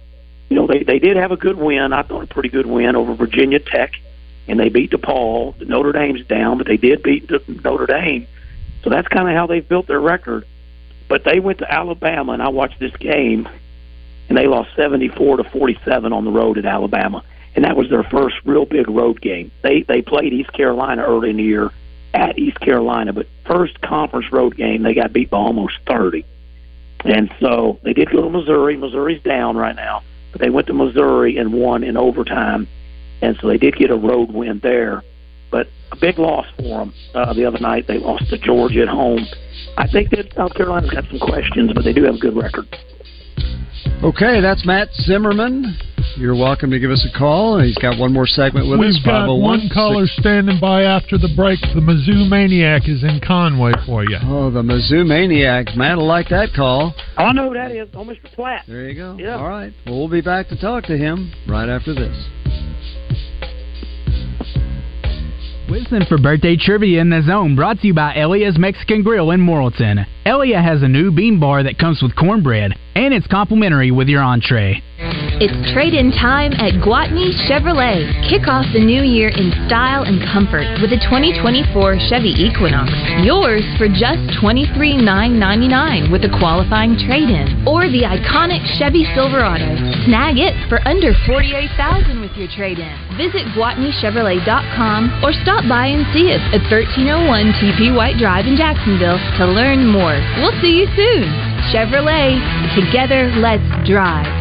you know they they did have a good win. I thought a pretty good win over Virginia Tech, and they beat DePaul. Notre Dame's down, but they did beat Notre Dame. So that's kind of how they've built their record. But they went to Alabama, and I watched this game, and they lost 74 to 47 on the road at Alabama, and that was their first real big road game. They they played East Carolina early in the year at East Carolina, but first conference road game they got beat by almost 30. And so they did go to Missouri. Missouri's down right now, but they went to Missouri and won in overtime, and so they did get a road win there. But a big loss for them uh, the other night. They lost to Georgia at home. I think that South Carolina's got some questions, but they do have a good record. Okay, that's Matt Zimmerman. You're welcome to give us a call. He's got one more segment with us. We've got oh one caller standing by after the break. The Mizzou Maniac is in Conway for you. Oh, the Mizzou Maniac. Matt will like that call. I know who that is. Oh, Mr. Platt. There you go. Yeah. All right. Well, we'll be back to talk to him right after this. Listen for birthday trivia in the zone brought to you by Elia's Mexican Grill in Morrilton. Elia has a new bean bar that comes with cornbread, and it's complimentary with your entree. It's trade in time at Gwatney Chevrolet. Kick off the new year in style and comfort with a 2024 Chevy Equinox. Yours for just $23,999 with a qualifying trade in. Or the iconic Chevy Silverado. Snag it for under 48,000 with your trade in. Visit GwatneyChevrolet.com or stop by and see us at 1301 TP White Drive in Jacksonville to learn more. We'll see you soon. Chevrolet, together let's drive.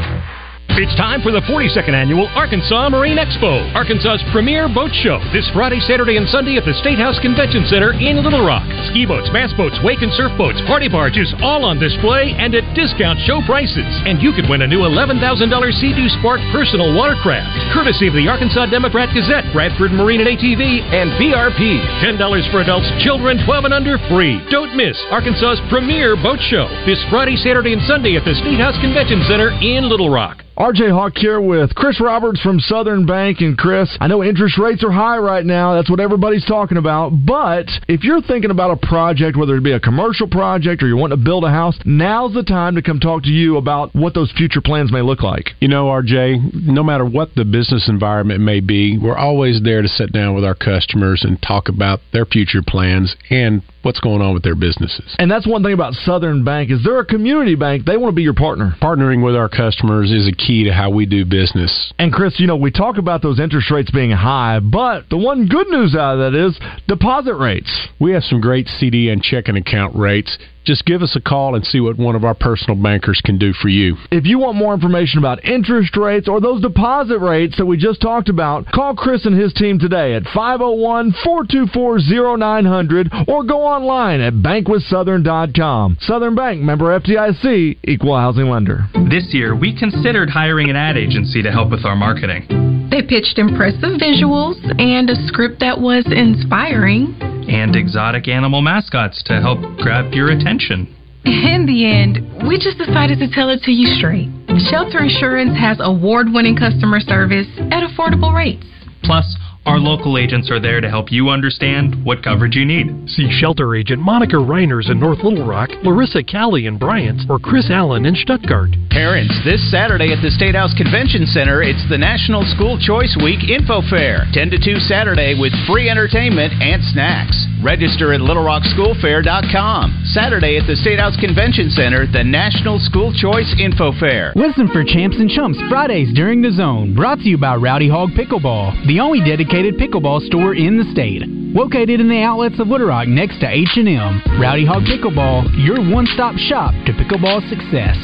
It's time for the 42nd annual Arkansas Marine Expo, Arkansas's premier boat show, this Friday, Saturday, and Sunday at the State House Convention Center in Little Rock. Ski boats, bass boats, wake and surf boats, party barges, all on display and at discount show prices. And you could win a new $11,000 Sea-Doo Spark personal watercraft, courtesy of the Arkansas Democrat Gazette, Bradford Marine and ATV, and BRP. $10 for adults, children 12 and under free. Don't miss Arkansas's premier boat show, this Friday, Saturday, and Sunday at the State House Convention Center in Little Rock. RJ Hawk here with Chris Roberts from Southern Bank. And Chris, I know interest rates are high right now. That's what everybody's talking about. But if you're thinking about a project, whether it be a commercial project or you want to build a house, now's the time to come talk to you about what those future plans may look like. You know, RJ, no matter what the business environment may be, we're always there to sit down with our customers and talk about their future plans and what's going on with their businesses. And that's one thing about Southern Bank is they're a community bank. They want to be your partner. Partnering with our customers is a key to how we do business. And Chris, you know, we talk about those interest rates being high, but the one good news out of that is deposit rates. We have some great CD and checking account rates just give us a call and see what one of our personal bankers can do for you. If you want more information about interest rates or those deposit rates that we just talked about, call Chris and his team today at 501 424 0900 or go online at bankwithsouthern.com. Southern Bank, member FDIC, equal housing lender. This year, we considered hiring an ad agency to help with our marketing. They pitched impressive visuals and a script that was inspiring and exotic animal mascots to help grab your attention. In the end, we just decided to tell it to you straight. Shelter Insurance has award winning customer service at affordable rates. Plus, our local agents are there to help you understand what coverage you need. See shelter agent Monica Reiners in North Little Rock, Larissa Callie in Bryant, or Chris Allen in Stuttgart. Parents, this Saturday at the State House Convention Center, it's the National School Choice Week Info Fair. 10 to 2 Saturday with free entertainment and snacks. Register at LittleRockSchoolFair.com. Saturday at the State House Convention Center, the National School Choice Info Fair. Listen for Champs and Chumps Fridays during the zone. Brought to you by Rowdy Hog Pickleball, the only dedicated pickleball store in the state. Located in the outlets of Little Rock next to H&M. Rowdy Hog Pickleball, your one-stop shop to pickleball success.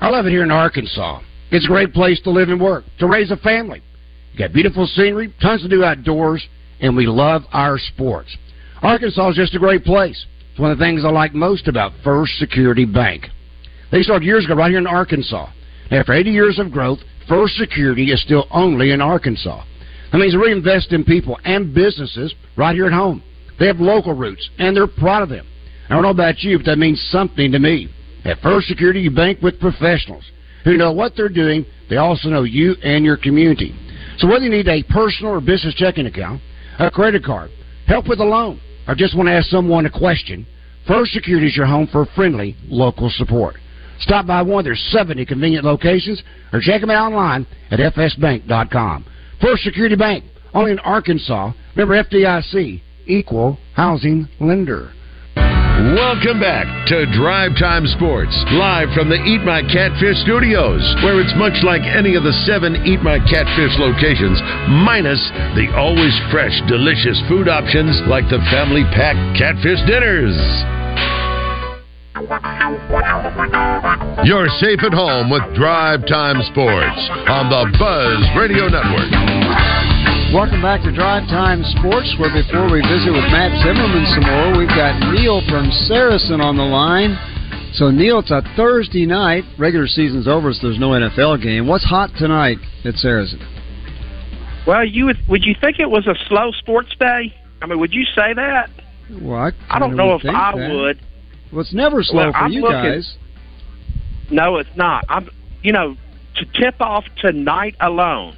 I love it here in Arkansas. It's a great place to live and work, to raise a family. You got beautiful scenery, tons to do outdoors, and we love our sports. Arkansas is just a great place. It's one of the things I like most about First Security Bank. They started years ago right here in Arkansas. After 80 years of growth, First Security is still only in Arkansas. That means we invest in people and businesses right here at home. They have local roots, and they're proud of them. I don't know about you, but that means something to me. At First Security, you bank with professionals who know what they're doing. They also know you and your community. So whether you need a personal or business checking account, a credit card, help with a loan, or just want to ask someone a question, First Security is your home for friendly local support. Stop by one of their 70 convenient locations or check them out online at fsbank.com. First Security Bank, only in Arkansas. Remember FDIC, equal housing lender. Welcome back to Drive Time Sports, live from the Eat My Catfish studios, where it's much like any of the seven Eat My Catfish locations, minus the always fresh, delicious food options like the family pack catfish dinners. You're safe at home with Drive Time Sports on the Buzz Radio Network. Welcome back to Drive Time Sports, where before we visit with Matt Zimmerman some more, we've got Neil from Saracen on the line. So, Neil, it's a Thursday night. Regular season's over, so there's no NFL game. What's hot tonight at Saracen? Well, you would would you think it was a slow sports day? I mean, would you say that? Well, I, I don't know if I that. would. Well, it's never slow well, for I'm you looking, guys. No, it's not. I'm, you know, to tip off tonight alone,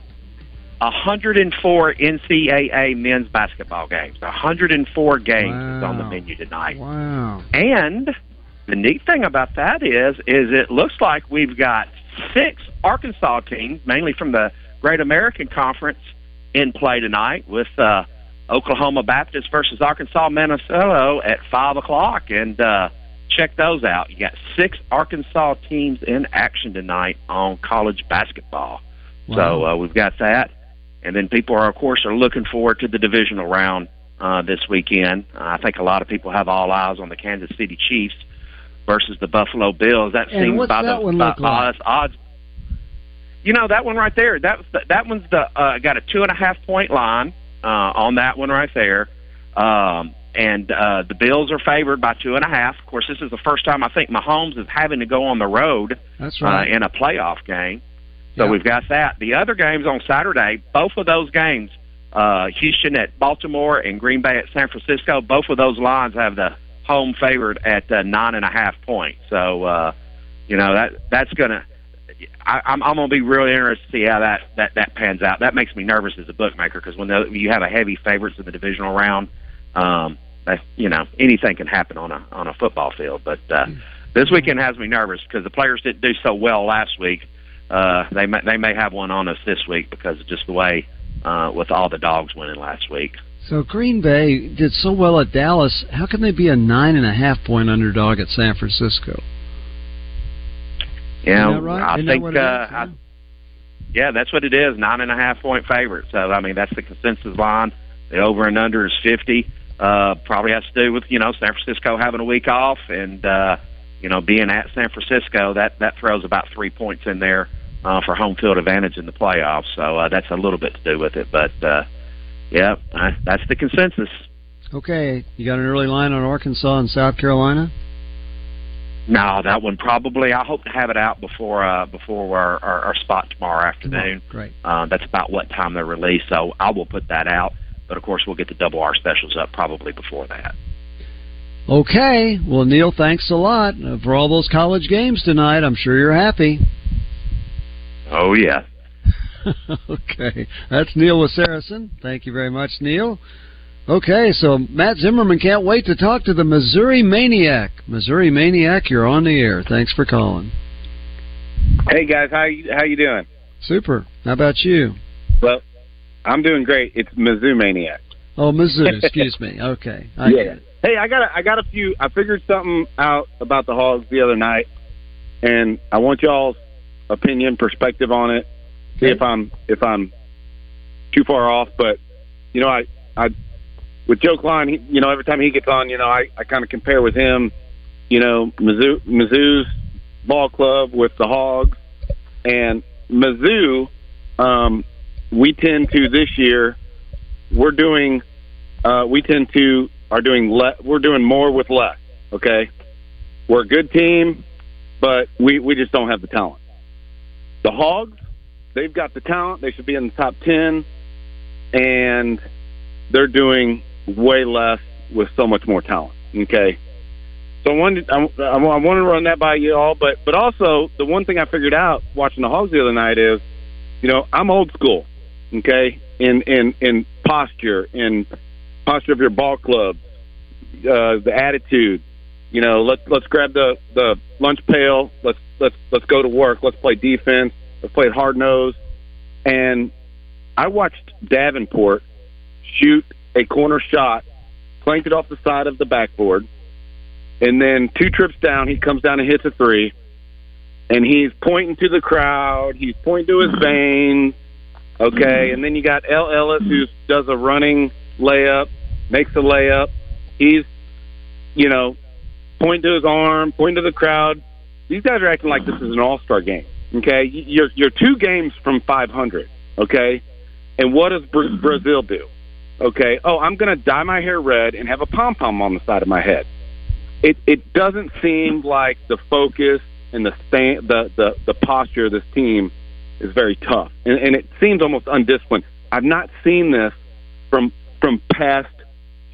104 NCAA men's basketball games. 104 games wow. is on the menu tonight. Wow. And the neat thing about that is, is it looks like we've got six Arkansas teams, mainly from the Great American Conference, in play tonight with uh, Oklahoma Baptist versus Arkansas Monticello at five o'clock, and uh, check those out. You got six Arkansas teams in action tonight on college basketball. So uh, we've got that, and then people are, of course, are looking forward to the divisional round uh, this weekend. Uh, I think a lot of people have all eyes on the Kansas City Chiefs versus the Buffalo Bills. That And seems what's by that the one by look like? odds, odds. You know that one right there. That was the, that one's the uh, got a two and a half point line uh, on that one right there. Um, and uh, the Bills are favored by two and a half. Of course, this is the first time I think Mahomes is having to go on the road That's right. uh, in a playoff game. So Yeah. we've got that. The other games on Saturday, both of those games, uh, Houston at Baltimore and Green Bay at San Francisco, both of those lines have the home favored at uh, nine and a half points. So, uh, you know that that's gonna. I, I'm, I'm going to be really interested to see how that, that that pans out. That makes me nervous as a bookmaker because when the, you have a heavy favorites in the divisional round, um, you know anything can happen on a on a football field. But uh, this weekend has me nervous because the players didn't do so well last week. Uh, they may, they may have one on us this week because of just the way uh, with all the dogs winning last week. So Green Bay did so well at Dallas. How can they be a nine and a half point underdog at San Francisco? You know, right? I Isn't think uh. I, yeah, that's what it is. Nine and a half point favorite. So I mean, that's the consensus line. The over and under is fifty. Uh, probably has to do with you know San Francisco having a week off and uh, you know being at San Francisco. That that throws about three points in there uh, for home field advantage in the playoffs. So uh, that's a little bit to do with it. But uh, yeah, I, that's the consensus. Okay, you got an early line on Arkansas and South Carolina. No, that one probably. I hope to have it out before uh, before our, our, our spot tomorrow afternoon. Great. Uh, that's about what time they're released, so I will put that out. But of course, we'll get the double R specials up probably before that. Okay, well Neil, thanks a lot uh, for all those college games tonight. I'm sure you're happy. Oh yeah. okay, that's Neil with Saracen. Thank you very much, Neil. Okay, so Matt Zimmerman can't wait to talk to the Missouri Maniac. Missouri Maniac, you're on the air. Thanks for calling. Hey guys, how you, how you doing? Super. How about you? Well, I'm doing great. It's Mizzou Maniac. Oh, Mizzou. Excuse me. Okay, I yeah. Hey, I got a, I got a few. I figured something out about the Hogs the other night, and I want y'all's opinion, perspective on it. See if I'm if I'm too far off. But you know, I I with Joe Klein, he, you know, every time he gets on, you know, I I kind of compare with him. You know, Mizzou Mizzou's ball club with the Hogs, and Mizzou. Um, we tend to this year. We're doing. Uh, we tend to are doing le- we're doing more with less. Okay, we're a good team, but we we just don't have the talent. The Hogs, they've got the talent. They should be in the top ten, and they're doing way less with so much more talent. Okay, so I wanted I, I, I want to run that by you all, but but also the one thing I figured out watching the Hogs the other night is, you know, I'm old school. Okay, in in in posture, in posture of your ball club, uh, the attitude. You know, let's let's grab the the lunch pail. Let's let's let's go to work. Let's play defense. Let's play it hard nosed. And I watched Davenport shoot a corner shot, clanked it off the side of the backboard, and then two trips down, he comes down and hits a three. And he's pointing to the crowd. He's pointing to his veins. Okay, and then you got El Ellis who does a running layup, makes a layup. He's, you know, point to his arm, point to the crowd. These guys are acting like this is an all-star game. Okay, you're you're two games from 500. Okay, and what does Bra- Brazile do? Okay, oh, I'm going to dye my hair red and have a pom pom on the side of my head. It it doesn't seem like the focus and the stand, the the the posture of this team is very tough, and, and it seems almost undisciplined. I've not seen this from from past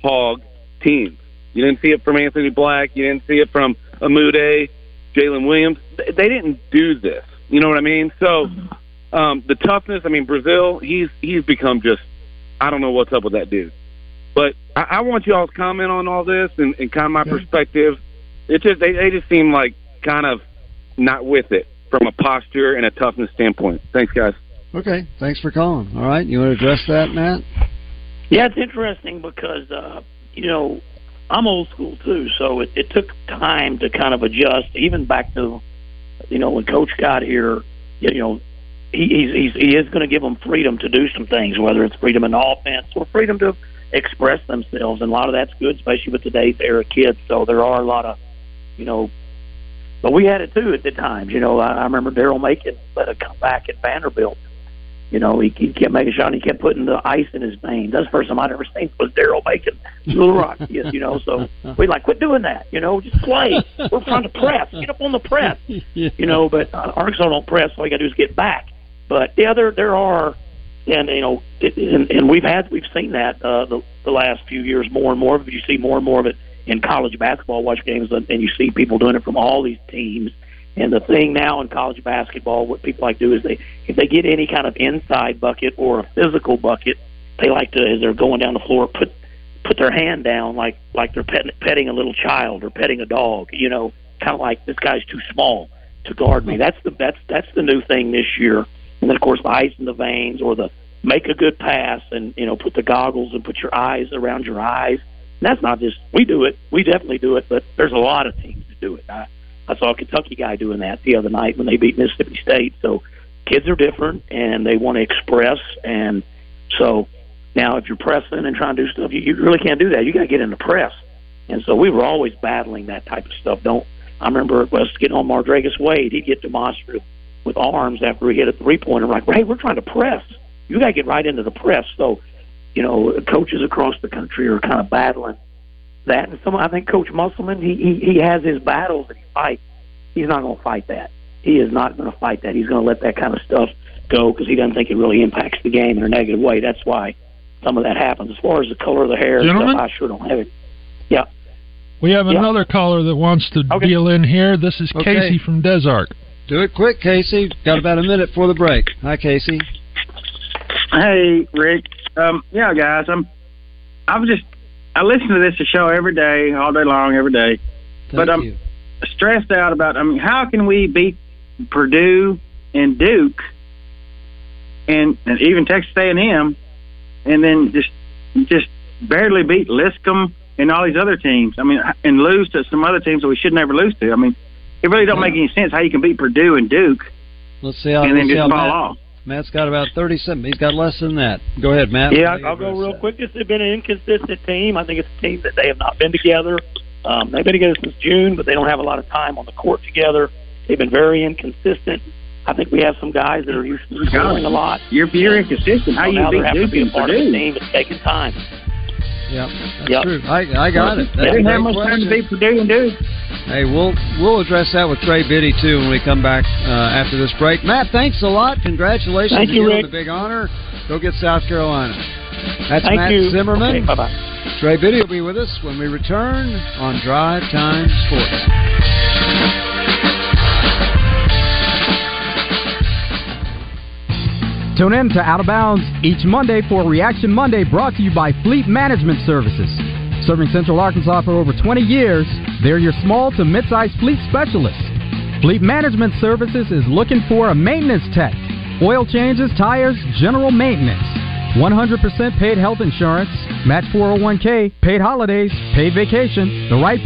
Hog teams. You didn't see it from Anthony Black. You didn't see it from Amude, Jaylin Williams. They didn't do this. You know what I mean? So um, the toughness. I mean, Brazile. He's he's become just. I don't know what's up with that dude. But I, I want y'all's comment on all this and, and kind of my perspective. It just they, they just seem like kind of not with it from a posture and a toughness standpoint. Thanks, guys. Okay, thanks for calling. All right, you want to address that, Matt? Yeah, it's interesting because uh, you know I'm old school too, so it, it took time to kind of adjust. Even back to you know when Coach got here, you know he he's, he's he is going to give them freedom to do some things, whether it's freedom in offense or freedom to express themselves, and a lot of that's good, especially with today's era kids. So there are a lot of you know. But we had it too at the times. You know, I, I remember Daryl Macon let it come back at Vanderbilt you know, he, he kept making shot. And he kept putting the ice in his veins. That's the first time I'd ever seen was Daryl Macon, Little Rock. yes, you know. So we like quit doing that. You know, just play. We're trying to press. Get up on the press. You know, but uh, Arkansas don't press. All you got to do is get back. But yeah, there there are, and you know, it, and, and we've had we've seen that uh, the the last few years more and more. But you see more and more of it in college basketball. Watch games, and you see people doing it from all these teams and the thing now in college basketball, what people like to do is they, if they get any kind of inside bucket or a physical bucket, they like to, as they're going down the floor, put put their hand down like like they're petting, petting a little child or petting a dog. You know, kind of like this guy's too small to guard me. That's the that's that's the new thing this year. And then of course the ice in the veins or the make a good pass and you know put the goggles and put your eyes around your eyes. That's not just we do it. We definitely do it, but there's a lot of teams that do it. I, I saw a Kentucky guy doing that the other night when they beat Mississippi State. So kids are different and they want to express. And so now if you're pressing and trying to do stuff, you, you really can't do that. You got to get in the press. And so we were always battling that type of stuff. Don't I remember us getting on Mardracus Wade? He'd get demonstrative with arms after he hit a three pointer. Like, hey, we're trying to press. You got to get right into the press. So, you know, coaches across the country are kind of battling that. And some, I think Coach Musselman, he, he he has his battles that he fights. He's not going to fight that. He is not going to fight that. He's going to let that kind of stuff go because he doesn't think it really impacts the game in a negative way. That's why some of that happens. As far as the color of the hair, stuff, I sure don't have it. Yeah. We have Yeah. another caller that wants to Okay. deal in here. This is Okay. Casey from Des Arc. Do it quick, Casey. Got about a minute for the break. Hi, Casey. Hey, Rick. Um, yeah, guys, I'm. I'm just. I listen to this show every day, all day long, every day. but I'm you. stressed out about. I mean, how can we beat Purdue and Duke, and, and even Texas A&M, and then just just barely beat Lipscomb and all these other teams? I mean, and lose to some other teams that we should never lose to. I mean, it really don't make any sense how you can beat Purdue and Duke Let's see how, and then just fall Matt, off. Matt's got about 37. He's got less than that. Go ahead, Matt. Yeah, I'll go real quick. This has been an inconsistent team. I think it's a team that they have not been together. Um, they've been together since June, but they don't have a lot of time on the court together. They've been very inconsistent. I think we have some guys that are used to scoring a lot. You're you're inconsistent. How So you now beat there have to be a part of the Purdue? team. It's taking time. Yeah, that's Yep. true. I, I got it. They didn't have much time to question. beat Purdue and Duke. Hey, we'll we'll address that with Trey Biddy too when we come back uh, after this break. Matt, thanks a lot. Congratulations Thank you, on the big honor. Go get South Carolina. That's Thank Matt you. Zimmerman. Okay, bye-bye. Trey Biddy will be with us when we return on Drive Time Sports. Tune in to Out of Bounds each Monday for Reaction Monday brought to you by Fleet Management Services. Serving Central Arkansas for over 20 years, they're your small to mid-sized fleet specialists. Fleet Management Services is looking for a maintenance tech. Oil changes, tires, general maintenance. 100% paid health insurance, match 401k, paid holidays, paid vacation, the right